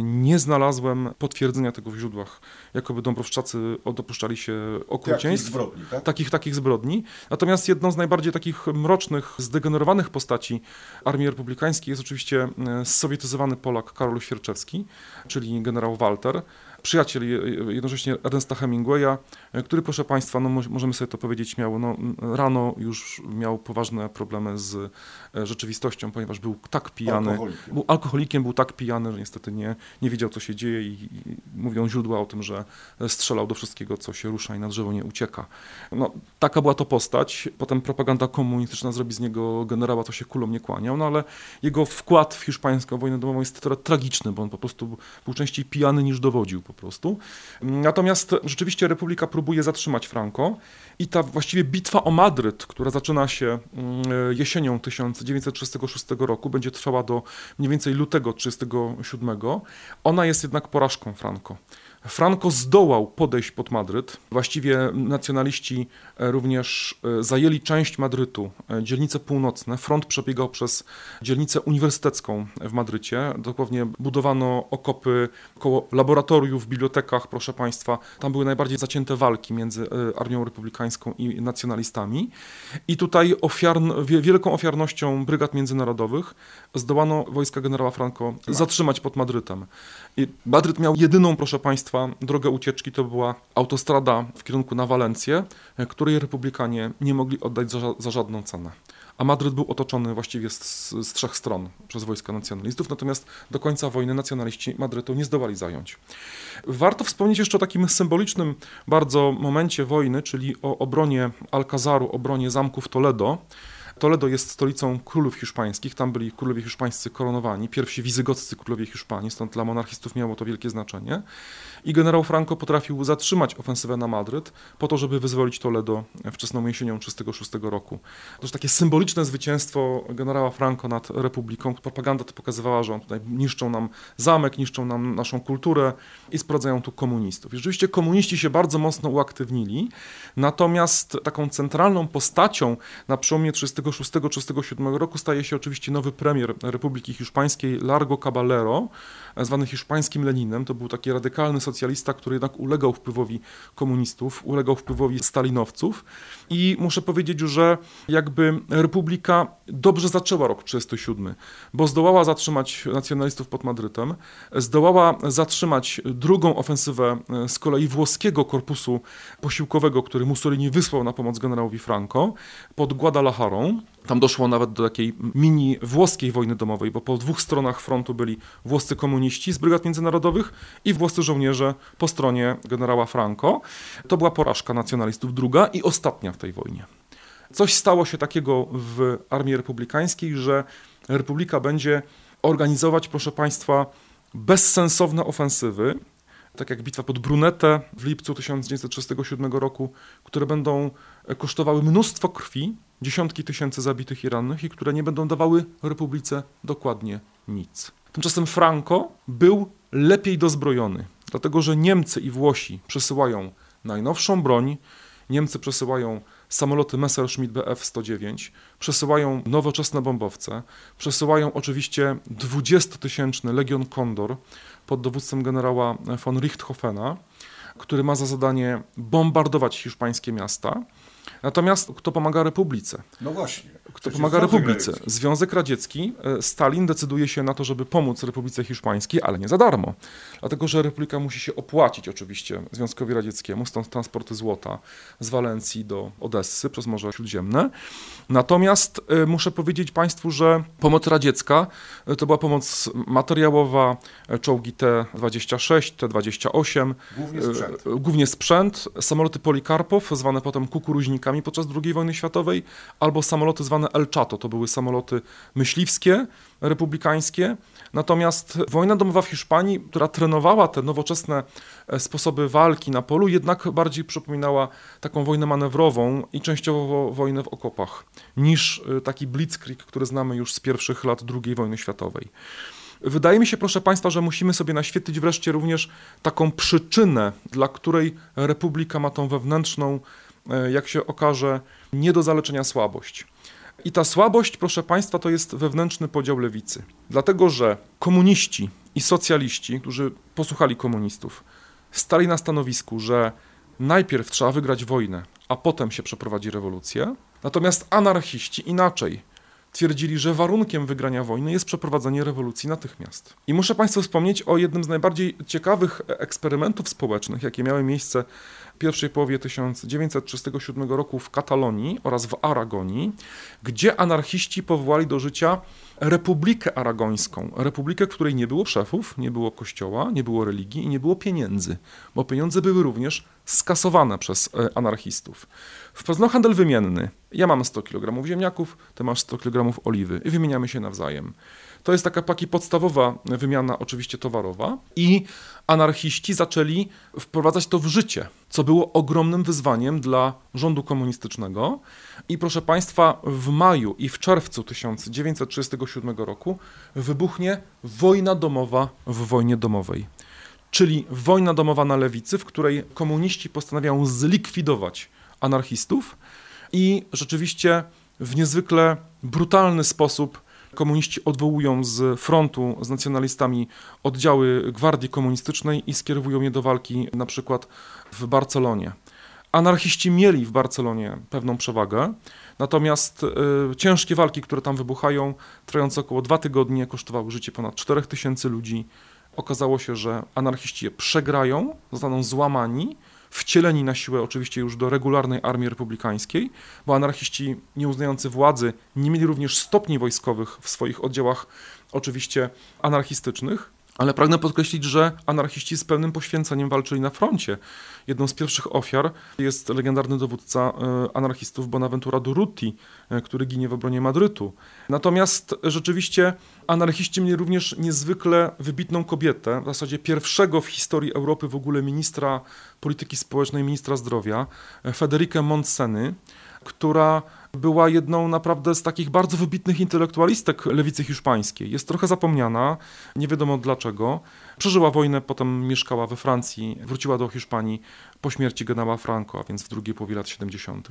Nie znalazłem potwierdzenia tego w źródłach, jakoby Dąbrowszczacy dopuszczali się okrucieństw. Takich zbrodni, tak? Takich, takich zbrodni. Natomiast jedną z najbardziej takich mrocznych, zdegenerowanych postaci Armii Republikańskiej jest oczywiście e, sowietyzowany Polak Karol Świerczewski, czyli generał Walter przyjaciel je- jednocześnie Ernesta Hemingwaya, e, który proszę Państwa, no mo- możemy sobie to powiedzieć śmiało, no, rano już miał poważne problemy z e, rzeczywistością, ponieważ był tak pijany, Alkoholikiem. był alkoholikiem, był tak pijany, że niestety nie, nie wiedział co się dzieje i, i mówią źródła o tym, że strzelał do wszystkiego co się rusza i na drzewo nie ucieka. No, taka była to postać, potem propaganda komunistyczna zrobi z niego generała, co się kulą nie kłaniał, no ale jego wkład w hiszpańską wojnę domową jest trochę tragiczny, bo on po prostu był częściej pijany niż dowodził po prostu. Natomiast rzeczywiście Republika próbuje zatrzymać Franco i ta właściwie bitwa o Madryt, która zaczyna się mm, jesienią 1936 roku, będzie trwała do mniej więcej lutego 1937, ona jest jednak porażką Franco. Franco zdołał podejść pod Madryt. Właściwie nacjonaliści e, również e, zajęli część Madrytu, e, dzielnice północne. Front przebiegał przez dzielnicę uniwersytecką w Madrycie. Dokładnie budowano okopy koło laboratoriów, w bibliotekach, proszę Państwa. Tam były najbardziej zacięte walki między Armią Republikańską i nacjonalistami. I tutaj ofiarn, wie- wielką ofiarnością brygad międzynarodowych zdołano wojska generała Franco zatrzymać pod Madrytem. I Madryt miał jedyną, proszę Państwa, drogę ucieczki, to była autostrada w kierunku na Walencję, której republikanie nie mogli oddać za, za żadną cenę. A Madryt był otoczony właściwie z, z trzech stron przez wojska nacjonalistów, natomiast do końca wojny nacjonaliści Madrytu nie zdołali zająć. Warto wspomnieć jeszcze o takim symbolicznym bardzo momencie wojny, czyli o obronie Alcazaru, obronie zamku w Toledo. Toledo jest stolicą królów hiszpańskich, tam byli królowie hiszpańscy koronowani, pierwsi wizygoccy królowie Hiszpanii, stąd dla monarchistów miało to wielkie znaczenie. I generał Franco potrafił zatrzymać ofensywę na Madryt po to, żeby wyzwolić Toledo wczesną jesienią 1936 roku. To już takie symboliczne zwycięstwo generała Franco nad Republiką. Propaganda to pokazywała, że on tutaj niszczą nam zamek, niszczą nam naszą kulturę i sprawdzają tu komunistów. I rzeczywiście komuniści się bardzo mocno uaktywnili, natomiast taką centralną postacią na przełomie 1936 36-37 roku staje się oczywiście nowy premier Republiki Hiszpańskiej Largo Caballero, zwany hiszpańskim Leninem. To był taki radykalny socjalista, który jednak ulegał wpływowi komunistów, ulegał wpływowi stalinowców i muszę powiedzieć, że jakby Republika dobrze zaczęła rok 37, bo zdołała zatrzymać nacjonalistów pod Madrytem, zdołała zatrzymać drugą ofensywę z kolei włoskiego korpusu posiłkowego, który Mussolini wysłał na pomoc generałowi Franco pod Guadalajarą. Tam doszło nawet do takiej mini włoskiej wojny domowej, bo po dwóch stronach frontu byli włoscy komuniści z brygad międzynarodowych i włoscy żołnierze po stronie generała Franco. To była porażka nacjonalistów druga i ostatnia w tej wojnie. Coś stało się takiego w armii republikańskiej, że republika będzie organizować, proszę Państwa, bezsensowne ofensywy, tak jak bitwa pod Brunetę w lipcu 1937 roku, które będą kosztowały mnóstwo krwi, dziesiątki tysięcy zabitych i rannych i które nie będą dawały Republice dokładnie nic. Tymczasem Franco był lepiej dozbrojony, dlatego że Niemcy i Włosi przesyłają najnowszą broń, Niemcy przesyłają samoloty Messerschmitt Bf-109, przesyłają nowoczesne bombowce, przesyłają oczywiście 20-tysięczny Legion Kondor pod dowództwem generała von Richthofena, który ma za zadanie bombardować hiszpańskie miasta. Natomiast kto pomaga Republice? No właśnie. Kto pomaga Republice? Radziecki. Związek Radziecki. E, Stalin decyduje się na to, żeby pomóc Republice Hiszpańskiej, ale nie za darmo. Dlatego, że Republika musi się opłacić oczywiście Związkowi Radzieckiemu, stąd transporty złota z Walencji do Odessy przez Morze Śródziemne. Natomiast e, muszę powiedzieć Państwu, że pomoc radziecka e, to była pomoc materiałowa, czołgi T-26, T-28, Głównie sprzęt. głównie sprzęt, samoloty Polikarpow, zwane potem kukuruźnikami podczas II wojny światowej, albo samoloty zwane El Chato, to były samoloty myśliwskie, republikańskie. Natomiast wojna domowa w Hiszpanii, która trenowała te nowoczesne e, sposoby walki na polu, jednak bardziej przypominała taką wojnę manewrową i częściowo wojnę w okopach, niż e, taki blitzkrieg, który znamy już z pierwszych lat II wojny światowej. Wydaje mi się, proszę Państwa, że musimy sobie naświetlić wreszcie również taką przyczynę, dla której Republika ma tą wewnętrzną, jak się okaże, nie do zaleczenia słabość. I ta słabość, proszę Państwa, to jest wewnętrzny podział lewicy. Dlatego, że komuniści i socjaliści, którzy posłuchali komunistów, stali na stanowisku, że najpierw trzeba wygrać wojnę, a potem się przeprowadzi rewolucję. Natomiast anarchiści inaczej twierdzili, że warunkiem wygrania wojny jest przeprowadzenie rewolucji natychmiast. I muszę Państwu wspomnieć o jednym z najbardziej ciekawych eksperymentów społecznych, jakie miały miejsce pierwszej połowie 1937 roku w Katalonii oraz w Aragonii, gdzie anarchiści powołali do życia Republikę Aragońską. Republikę, w której nie było szefów, nie było kościoła, nie było religii i nie było pieniędzy, bo pieniądze były również skasowane przez e, anarchistów. Wprowadzono handel wymienny. Ja mam 100 kg ziemniaków, ty masz 100 kg oliwy i wymieniamy się nawzajem. To jest taka taki podstawowa wymiana, oczywiście towarowa, i anarchiści zaczęli wprowadzać to w życie, co było ogromnym wyzwaniem dla rządu komunistycznego. I proszę Państwa, w maju i w czerwcu 1937 roku wybuchnie wojna domowa w wojnie domowej. Czyli wojna domowa na lewicy, w której komuniści postanawiają zlikwidować anarchistów i rzeczywiście w niezwykle brutalny sposób komuniści odwołują z frontu z nacjonalistami oddziały gwardii komunistycznej i skierowują je do walki na przykład w Barcelonie. Anarchiści mieli w Barcelonie pewną przewagę, natomiast y, ciężkie walki, które tam wybuchają, trwające około dwa tygodnie, kosztowały życie ponad 4000 ludzi. Okazało się, że anarchiści je przegrają, zostaną złamani, wcieleni na siłę oczywiście już do regularnej armii republikańskiej, bo anarchiści nieuznający władzy nie mieli również stopni wojskowych w swoich oddziałach oczywiście anarchistycznych, ale pragnę podkreślić, że anarchiści z pełnym poświęceniem walczyli na froncie. Jedną z pierwszych ofiar jest legendarny dowódca e, anarchistów Bonaventura Durruti, e, który ginie w obronie Madrytu. Natomiast rzeczywiście anarchiści mieli również niezwykle wybitną kobietę, w zasadzie pierwszego w historii Europy w ogóle ministra polityki społecznej, ministra zdrowia, e, Federikę Montseny, która była jedną naprawdę z takich bardzo wybitnych intelektualistek lewicy hiszpańskiej. Jest trochę zapomniana, nie wiadomo dlaczego. Przeżyła wojnę, potem mieszkała we Francji, wróciła do Hiszpanii po śmierci generała Franco, a więc w drugiej połowie lat 70.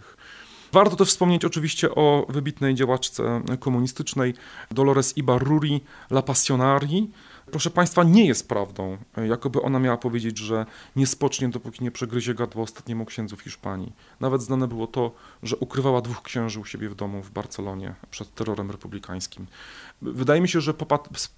Warto też wspomnieć oczywiście o wybitnej działaczce komunistycznej Dolores Ibarruri La Passionari, Proszę Państwa, nie jest prawdą, jakoby ona miała powiedzieć, że nie spocznie, dopóki nie przegryzie gadła ostatniemu księdzu w Hiszpanii. Nawet znane było to, że ukrywała dwóch księży u siebie w domu w Barcelonie przed terrorem republikańskim. Wydaje mi się, że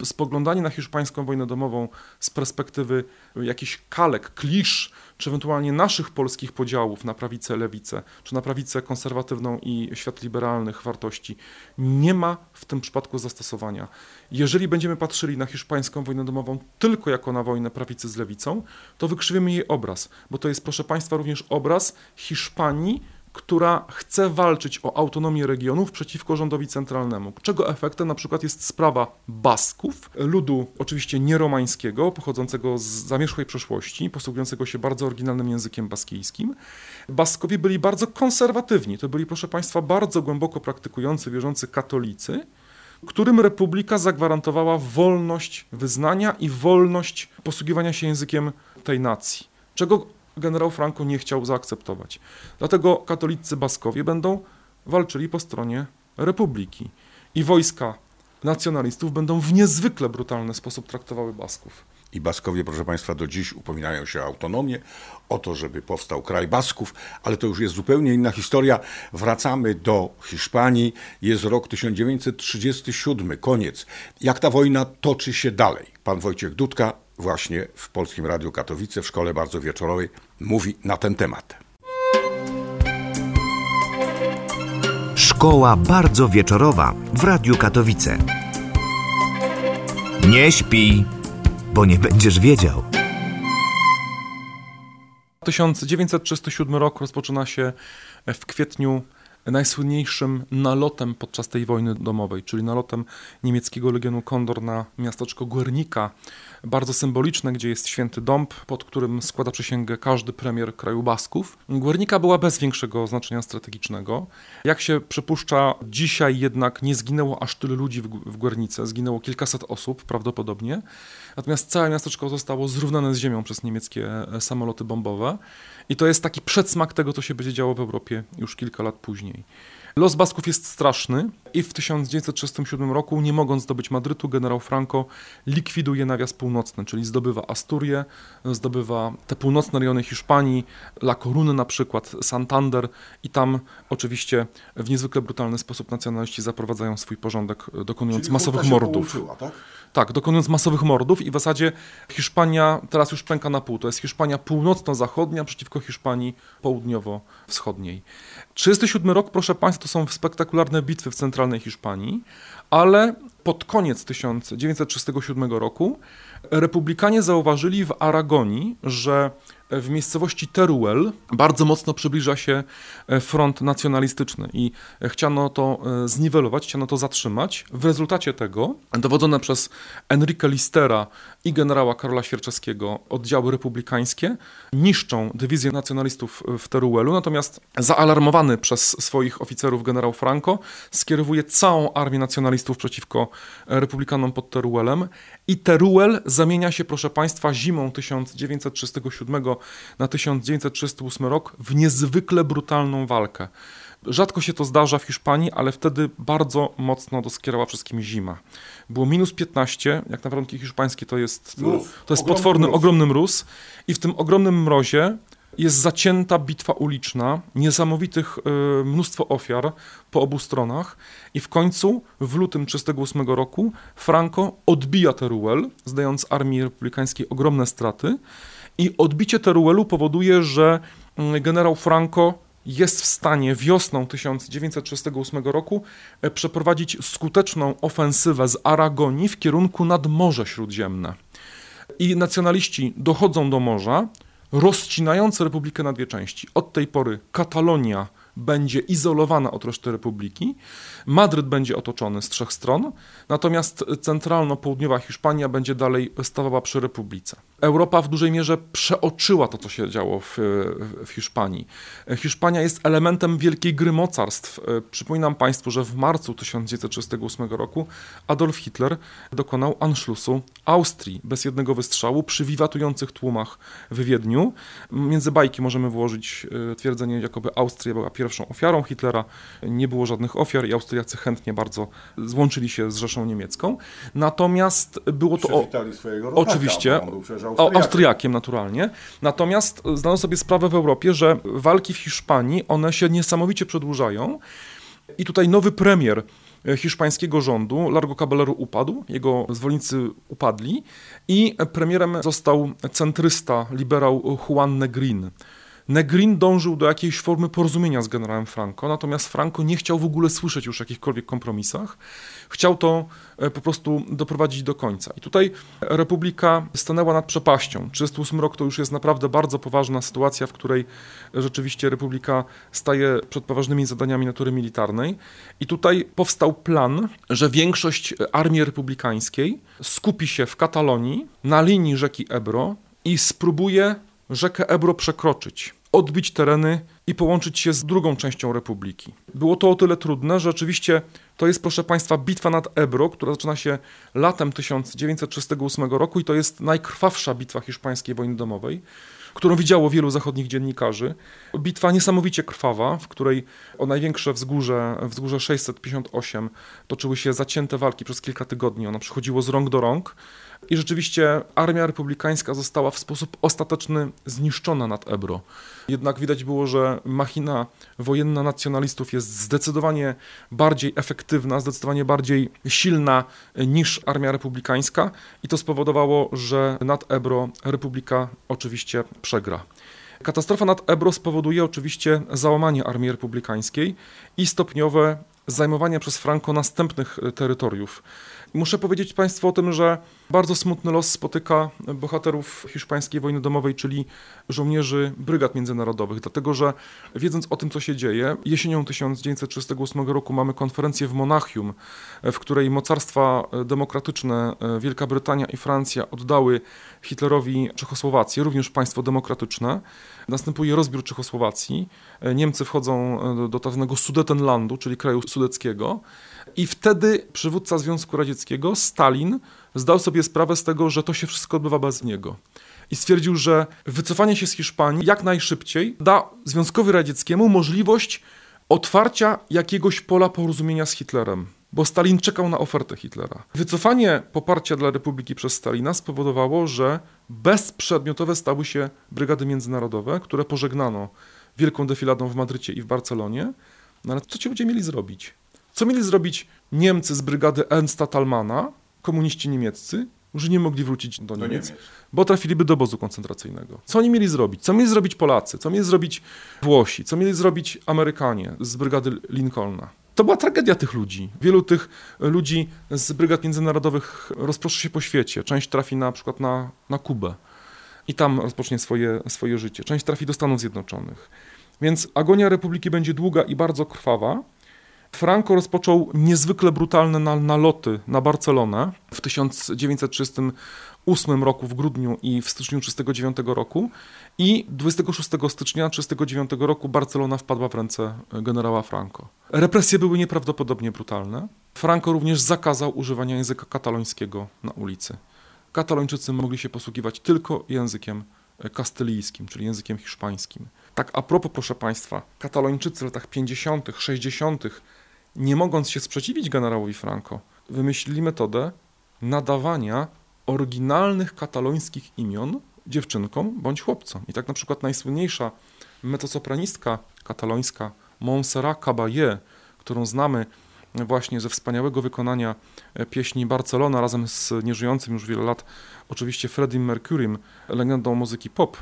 spoglądanie na hiszpańską wojnę domową z perspektywy jakichś kalek, klisz, czy ewentualnie naszych polskich podziałów na prawicę, lewicę, czy na prawicę konserwatywną i świat liberalnych wartości, nie ma w tym przypadku zastosowania. Jeżeli będziemy patrzyli na hiszpańską wojnę domową tylko jako na wojnę prawicy z lewicą, to wykrzywimy jej obraz, bo to jest, proszę Państwa, również obraz Hiszpanii, która chce walczyć o autonomię regionów przeciwko rządowi centralnemu. Czego efektem na przykład jest sprawa Basków, ludu oczywiście nieromańskiego, pochodzącego z zamierzchłej przeszłości, posługującego się bardzo oryginalnym językiem baskijskim. Baskowie byli bardzo konserwatywni, to byli proszę Państwa bardzo głęboko praktykujący, wierzący katolicy, którym republika zagwarantowała wolność wyznania i wolność posługiwania się językiem tej nacji. Czego generał Franco nie chciał zaakceptować. Dlatego katolicy Baskowie będą walczyli po stronie republiki i wojska nacjonalistów będą w niezwykle brutalny sposób traktowały Basków. I Baskowie, proszę Państwa, do dziś upominają się o autonomię, o to, żeby powstał kraj Basków, ale to już jest zupełnie inna historia. Wracamy do Hiszpanii. Jest rok 1937, koniec. Jak ta wojna toczy się dalej? Pan Wojciech Dudka właśnie w Polskim Radiu Katowice w szkole bardzo wieczorowej mówi na ten temat. Szkoła bardzo wieczorowa w Radiu Katowice. Nie śpi, bo nie będziesz wiedział. 1937 rok rozpoczyna się w kwietniu najsłynniejszym nalotem podczas tej wojny domowej, czyli nalotem niemieckiego Legionu Kondor na miasteczko Guernica bardzo symboliczne, gdzie jest święty dąb, pod którym składa przysięgę każdy premier kraju Basków. Guernica była bez większego znaczenia strategicznego. Jak się przypuszcza, dzisiaj jednak nie zginęło aż tyle ludzi w, w Guernice, zginęło kilkaset osób prawdopodobnie. Natomiast całe miasteczko zostało zrównane z ziemią przez niemieckie e, samoloty bombowe. I to jest taki przedsmak tego, co się będzie działo w Europie już kilka lat później. Los Basków jest straszny i w 1937 roku, nie mogąc zdobyć Madrytu, generał Franco likwiduje nawias północny, czyli zdobywa Asturię, zdobywa te północne rejony Hiszpanii, La Coruny na przykład, Santander i tam oczywiście w niezwykle brutalny sposób nacjonaliści zaprowadzają swój porządek, dokonując czyli masowych mordów. Tak? tak, dokonując masowych mordów i w zasadzie Hiszpania teraz już pęka na pół. To jest Hiszpania północno-zachodnia przeciwko Hiszpanii południowo-wschodniej. 37 rok, proszę Państwa, to są spektakularne bitwy w centralnej Hiszpanii, ale pod koniec 1937 roku republikanie zauważyli w Aragonii, że w miejscowości Teruel bardzo mocno przybliża się e, front nacjonalistyczny i chciano to e, zniwelować, chciano to zatrzymać. W rezultacie tego dowodzone przez Enrique Listera i generała Karola Świerczewskiego oddziały republikańskie niszczą dywizję nacjonalistów w Teruelu, natomiast zaalarmowany przez swoich oficerów generał Franco skierowuje całą armię nacjonalistów przeciwko republikanom pod Teruelem i Teruel zamienia się, proszę Państwa, zimą 1937 na 1938 rok w niezwykle brutalną walkę. Rzadko się to zdarza w Hiszpanii, ale wtedy bardzo mocno doskierała wszystkim zima. Było minus 15, jak na warunki hiszpańskie to jest, to jest potworny, mróz. ogromny mróz i w tym ogromnym mrozie jest zacięta bitwa uliczna, niesamowitych y, mnóstwo ofiar po obu stronach i w końcu w lutym 1938 roku Franco odbija Teruel, zdając armii republikańskiej ogromne straty i odbicie Teruelu powoduje, że mm, generał Franco jest w stanie wiosną 1938 roku e, przeprowadzić skuteczną ofensywę z Aragonii w kierunku nad Morze Śródziemne. I nacjonaliści dochodzą do morza, rozcinając Republikę na dwie części. Od tej pory Katalonia będzie izolowana od reszty republiki. Madryt będzie otoczony z trzech stron, natomiast centralno-południowa Hiszpania będzie dalej stawała przy republice. Europa w dużej mierze przeoczyła to, co się działo w, w Hiszpanii. Hiszpania jest elementem wielkiej gry mocarstw. Przypominam Państwu, że w marcu 1938 roku Adolf Hitler dokonał Anschlussu Austrii bez jednego wystrzału przy wiwatujących tłumach w Wiedniu. Między bajki możemy włożyć e, twierdzenie, jakoby Austria była pierwszą ofiarą Hitlera. Nie było żadnych ofiar i Austriacy chętnie bardzo złączyli się z Rzeszą Niemiecką. Natomiast było to... Przywitali swojego rodaka, oczywiście, Austriakiem. Austriakiem naturalnie. Natomiast zdano sobie sprawę w Europie, że walki w Hiszpanii, one się niesamowicie przedłużają. I tutaj nowy premier e, hiszpańskiego rządu, Largo Caballero upadł, jego zwolennicy upadli i premierem został centrysta, liberał Juan Negrin. Negrin dążył do jakiejś formy porozumienia z generałem Franco, natomiast Franco nie chciał w ogóle słyszeć już o jakichkolwiek kompromisach. Chciał to e, po prostu doprowadzić do końca. I tutaj Republika stanęła nad przepaścią. 38 rok to już jest naprawdę bardzo poważna sytuacja, w której rzeczywiście Republika staje przed poważnymi zadaniami natury militarnej. I tutaj powstał plan, że większość armii republikańskiej skupi się w Katalonii na linii rzeki Ebro i spróbuje rzekę Ebro przekroczyć, odbić tereny i połączyć się z drugą częścią Republiki. Było to o tyle trudne, że oczywiście to jest, proszę Państwa, bitwa nad Ebro, która zaczyna się latem 1938 roku i to jest najkrwawsza bitwa hiszpańskiej wojny domowej, którą widziało wielu zachodnich dziennikarzy. Bitwa niesamowicie krwawa, w której o największe wzgórze, wzgórze 658 toczyły się zacięte walki przez kilka tygodni. Ono przechodziło z rąk do rąk. I rzeczywiście armia republikańska została w sposób ostateczny zniszczona nad Ebro. Jednak widać było, że machina wojenna nacjonalistów jest zdecydowanie bardziej efektywna, zdecydowanie bardziej silna niż armia republikańska i to spowodowało, że nad Ebro republika oczywiście przegra. Katastrofa nad Ebro spowoduje oczywiście załamanie armii republikańskiej i stopniowe zajmowanie przez Franco następnych terytoriów. Muszę powiedzieć Państwu o tym, że bardzo smutny los spotyka bohaterów hiszpańskiej wojny domowej, czyli żołnierzy brygad międzynarodowych, dlatego że wiedząc o tym, co się dzieje, jesienią 1938 roku mamy konferencję w Monachium, w której mocarstwa demokratyczne Wielka Brytania i Francja oddały Hitlerowi Czechosłowację, również państwo demokratyczne. Następuje rozbiór Czechosłowacji. Niemcy wchodzą do, do tak zwanego Sudetenlandu, czyli kraju sudeckiego. I wtedy przywódca Związku Radzieckiego, Stalin, zdał sobie sprawę z tego, że to się wszystko odbywa bez niego. I stwierdził, że wycofanie się z Hiszpanii jak najszybciej da Związkowi Radzieckiemu możliwość otwarcia jakiegoś pola porozumienia z Hitlerem. Bo Stalin czekał na ofertę Hitlera. Wycofanie poparcia dla Republiki przez Stalina spowodowało, że bezprzedmiotowe stały się brygady międzynarodowe, które pożegnano wielką defiladą w Madrycie i w Barcelonie. No ale co ci ludzie mieli zrobić? Co mieli zrobić Niemcy z brygady Ernsta Talmana, komuniści niemieccy, że nie mogli wrócić do Niemiec, Niemiec. bo trafiliby do obozu koncentracyjnego. Co oni mieli zrobić? Co mieli zrobić Polacy? Co mieli zrobić Włosi? Co mieli zrobić Amerykanie z brygady Lincolna? To była tragedia tych ludzi. Wielu tych ludzi z brygad międzynarodowych rozproszy się po świecie. Część trafi na przykład na, na Kubę i tam rozpocznie swoje, swoje życie. Część trafi do Stanów Zjednoczonych. Więc agonia Republiki będzie długa i bardzo krwawa. Franco rozpoczął niezwykle brutalne na- naloty na Barcelonę w 1938 roku w grudniu i w styczniu 1939 roku i 26 stycznia 1939 roku Barcelona wpadła w ręce generała Franco. Represje były nieprawdopodobnie brutalne. Franco również zakazał używania języka katalońskiego na ulicy. Katalończycy mogli się posługiwać tylko językiem kastylijskim, czyli językiem hiszpańskim. Tak a propos, proszę Państwa, katalończycy w latach 50., 60., nie mogąc się sprzeciwić generałowi Franco, wymyślili metodę nadawania oryginalnych katalońskich imion dziewczynkom bądź chłopcom. I tak na przykład najsłynniejsza mezzosopranistka katalońska Montserrat Caballé, którą znamy właśnie ze wspaniałego wykonania pieśni Barcelona razem z nieżyjącym już wiele lat oczywiście Freddie Mercurym, legendą muzyki pop,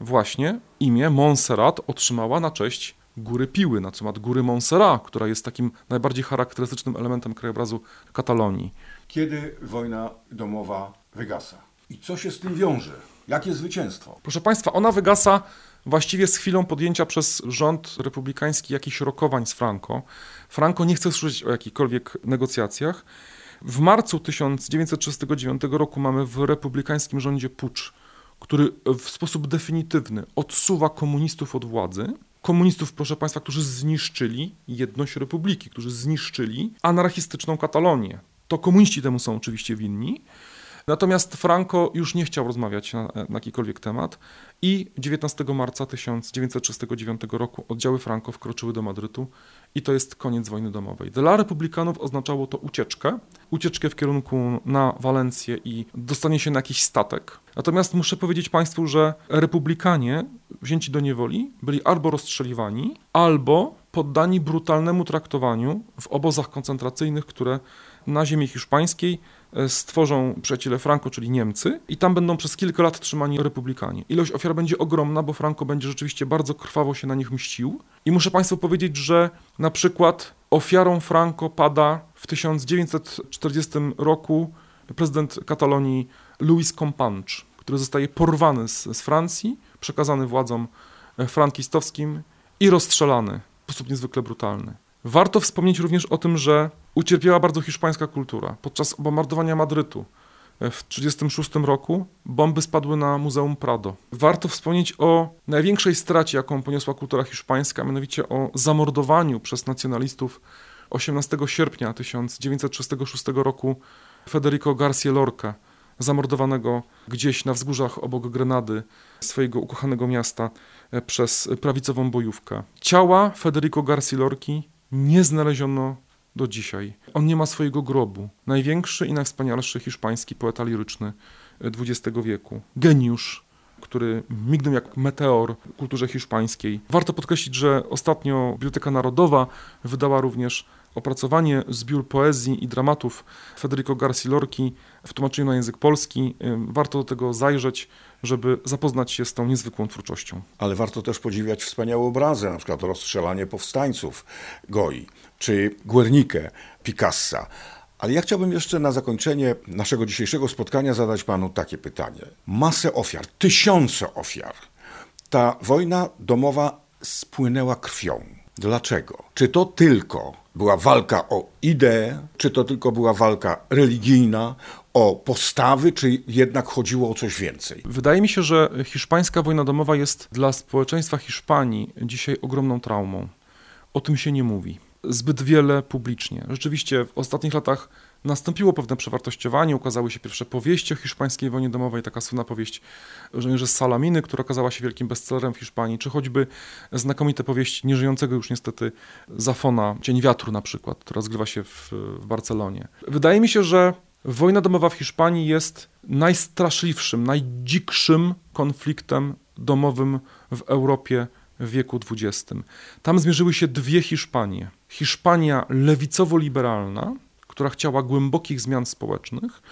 właśnie imię Montserrat otrzymała na cześć Góry Piły, na temat Góry Montserrat, która jest takim najbardziej charakterystycznym elementem krajobrazu Katalonii. Kiedy wojna domowa wygasa? I co się z tym wiąże? Jakie zwycięstwo? Proszę Państwa, ona wygasa właściwie z chwilą podjęcia przez rząd republikański jakichś rokowań z Franco. Franco nie chce słyszeć o jakichkolwiek negocjacjach. W marcu 1939 roku mamy w republikańskim rządzie pucz, który w sposób definitywny odsuwa komunistów od władzy. Komunistów, proszę Państwa, którzy zniszczyli jedność republiki, którzy zniszczyli anarchistyczną Katalonię. To komuniści temu są oczywiście winni. Natomiast Franco już nie chciał rozmawiać na, na jakikolwiek temat i 19 marca 1939 roku oddziały Franco wkroczyły do Madrytu i to jest koniec wojny domowej. Dla republikanów oznaczało to ucieczkę, ucieczkę w kierunku na Walencję i dostanie się na jakiś statek. Natomiast muszę powiedzieć Państwu, że republikanie wzięci do niewoli byli albo rozstrzeliwani, albo poddani brutalnemu traktowaniu w obozach koncentracyjnych, które na ziemi hiszpańskiej e, stworzą przyjaciele Franco, czyli Niemcy, i tam będą przez kilka lat trzymani republikanie. Ilość ofiar będzie ogromna, bo Franco będzie rzeczywiście bardzo krwawo się na nich mścił. I muszę Państwu powiedzieć, że na przykład ofiarą Franco pada w 1940 roku prezydent Katalonii Luis Companys, który zostaje porwany z, z Francji, przekazany władzom e, frankistowskim i rozstrzelany w sposób niezwykle brutalny. Warto wspomnieć również o tym, że ucierpiała bardzo hiszpańska kultura. Podczas bombardowania Madrytu e, w 1936 roku bomby spadły na Muzeum Prado. Warto wspomnieć o największej stracie, jaką poniosła kultura hiszpańska, mianowicie o zamordowaniu przez nacjonalistów 18 sierpnia 1936 roku Federico Garcia Lorca, zamordowanego gdzieś na wzgórzach obok Grenady, swojego ukochanego miasta, e, przez prawicową bojówkę. Ciała Federico Garcia Lorki nie znaleziono do dzisiaj. On nie ma swojego grobu. Największy i najwspanialszy hiszpański poeta liryczny XX wieku. Geniusz, który mignął jak meteor w kulturze hiszpańskiej. Warto podkreślić, że ostatnio Biblioteka Narodowa wydała również opracowanie zbiór poezji i dramatów Federico Garcia Lorki w tłumaczeniu na język polski. Warto do tego zajrzeć, żeby zapoznać się z tą niezwykłą twórczością. Ale warto też podziwiać wspaniałe obrazy, na przykład rozstrzelanie powstańców Goi, czy Guernikę Picassa. Ale ja chciałbym jeszcze na zakończenie naszego dzisiejszego spotkania zadać panu takie pytanie. Masę ofiar, tysiące ofiar. Ta wojna domowa spłynęła krwią. Dlaczego? Czy to tylko była walka o ideę, czy to tylko była walka religijna, o postawy, czy jednak chodziło o coś więcej? Wydaje mi się, że hiszpańska wojna domowa jest dla społeczeństwa Hiszpanii dzisiaj ogromną traumą. O tym się nie mówi zbyt wiele publicznie. Rzeczywiście w ostatnich latach nastąpiło pewne przewartościowanie, ukazały się pierwsze powieści o hiszpańskiej wojnie domowej, taka słynna powieść Żołnierze z Salaminy, która okazała się wielkim bestsellerem w Hiszpanii, czy choćby znakomite powieści nieżyjącego już niestety Zafona, Cień wiatru na przykład, która zgrywa się w, w Barcelonie. Wydaje mi się, że wojna domowa w Hiszpanii jest najstraszliwszym, najdzikszym konfliktem domowym w Europie w wieku XX. Tam zmierzyły się dwie Hiszpanie. Hiszpania lewicowo-liberalna, która chciała głębokich zmian społecznych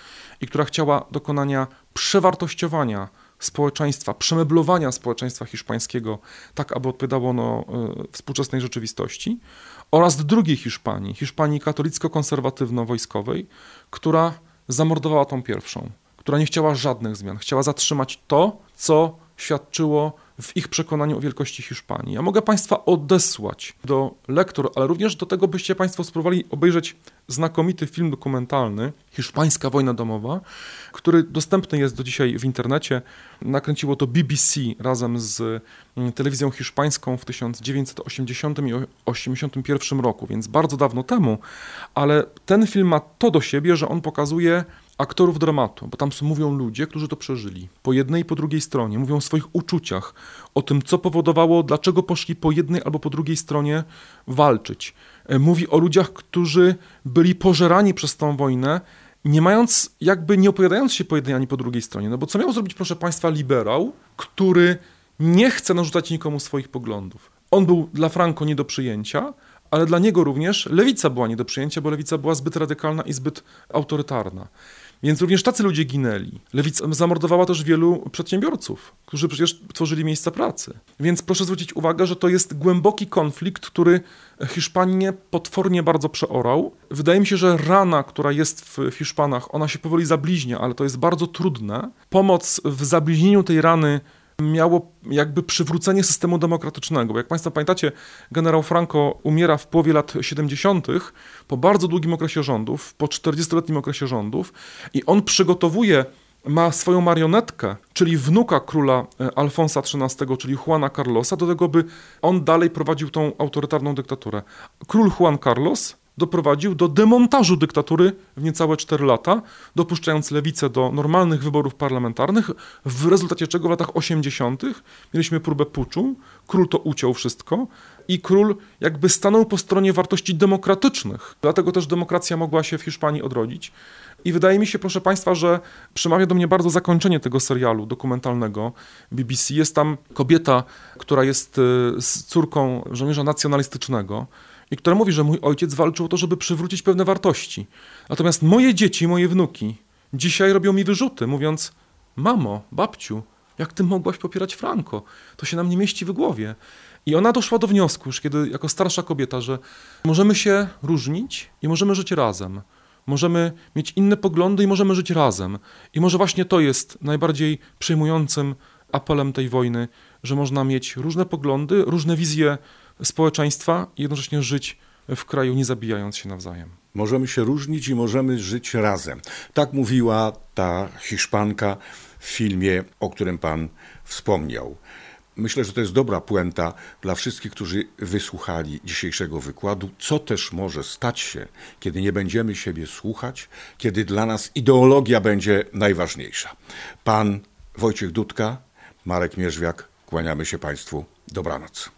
i która chciała dokonania przewartościowania społeczeństwa, przemeblowania społeczeństwa hiszpańskiego, tak aby odpowiadało ono e, współczesnej rzeczywistości, oraz drugiej Hiszpanii, Hiszpanii katolicko-konserwatywno-wojskowej, która zamordowała tą pierwszą, która nie chciała żadnych zmian, chciała zatrzymać to, co świadczyło w ich przekonaniu o wielkości Hiszpanii. Ja mogę Państwa odesłać do lektur, ale również do tego, byście Państwo spróbowali obejrzeć znakomity film dokumentalny Hiszpańska wojna domowa, który dostępny jest do dzisiaj w internecie. Nakręciło to BBC razem z mm, telewizją hiszpańską w 1980 i 1981 roku, więc bardzo dawno temu, ale ten film ma to do siebie, że on pokazuje aktorów dramatu, bo tam mówią ludzie, którzy to przeżyli. Po jednej i po drugiej stronie. Mówią o swoich uczuciach, o tym, co powodowało, dlaczego poszli po jednej albo po drugiej stronie walczyć. E, mówi o ludziach, którzy byli pożerani przez tą wojnę, nie mając, jakby nie opowiadając się po jednej ani po drugiej stronie. No bo co miał zrobić, proszę Państwa, liberał, który nie chce narzucać nikomu swoich poglądów? On był dla Franco nie do przyjęcia, ale dla niego również lewica była nie do przyjęcia, bo lewica była zbyt radykalna i zbyt autorytarna. Więc również tacy ludzie ginęli. Lewica zamordowała też wielu przedsiębiorców, którzy przecież tworzyli miejsca pracy. Więc proszę zwrócić uwagę, że to jest głęboki konflikt, który Hiszpanię potwornie bardzo przeorał. Wydaje mi się, że rana, która jest w Hiszpanach, ona się powoli zabliźnia, ale to jest bardzo trudne. Pomoc w zabliźnieniu tej rany miało jakby przywrócenie systemu demokratycznego. Jak Państwo pamiętacie, generał Franco umiera w połowie lat 70., po bardzo długim okresie rządów, po 40-letnim okresie rządów, i on przygotowuje ma swoją marionetkę, czyli wnuka króla e, Alfonsa XIII, czyli Juana Carlosa, do tego, by on dalej prowadził tą autorytarną dyktaturę. Król Juan Carlos doprowadził do demontażu dyktatury w niecałe 4 lata, dopuszczając lewicę do normalnych wyborów parlamentarnych, w rezultacie czego w latach 80. mieliśmy próbę puczu, król to uciął wszystko i król jakby stanął po stronie wartości demokratycznych. Dlatego też demokracja mogła się w Hiszpanii odrodzić. I wydaje mi się, proszę Państwa, że przemawia do mnie bardzo zakończenie tego serialu dokumentalnego BBC. Jest tam kobieta, która jest y, z córką żołnierza nacjonalistycznego i która mówi, że mój ojciec walczył o to, żeby przywrócić pewne wartości. Natomiast moje dzieci, moje wnuki dzisiaj robią mi wyrzuty, mówiąc: Mamo, babciu, jak ty mogłaś popierać Franco? To się nam nie mieści w głowie. I ona doszła do wniosku, już kiedy jako starsza kobieta, że możemy się różnić i możemy żyć razem. Możemy mieć inne poglądy i możemy żyć razem. I może właśnie to jest najbardziej przejmującym apelem tej wojny, że można mieć różne poglądy, różne wizje społeczeństwa i jednocześnie żyć w kraju, nie zabijając się nawzajem. Możemy się różnić i możemy żyć razem. Tak mówiła ta Hiszpanka w filmie, o którym pan wspomniał. Myślę, że to jest dobra puenta dla wszystkich, którzy wysłuchali dzisiejszego wykładu, co też może stać się, kiedy nie będziemy siebie słuchać, kiedy dla nas ideologia będzie najważniejsza. Pan Wojciech Dudka, Marek Mierzwiak, kłaniamy się Państwu. Dobranoc.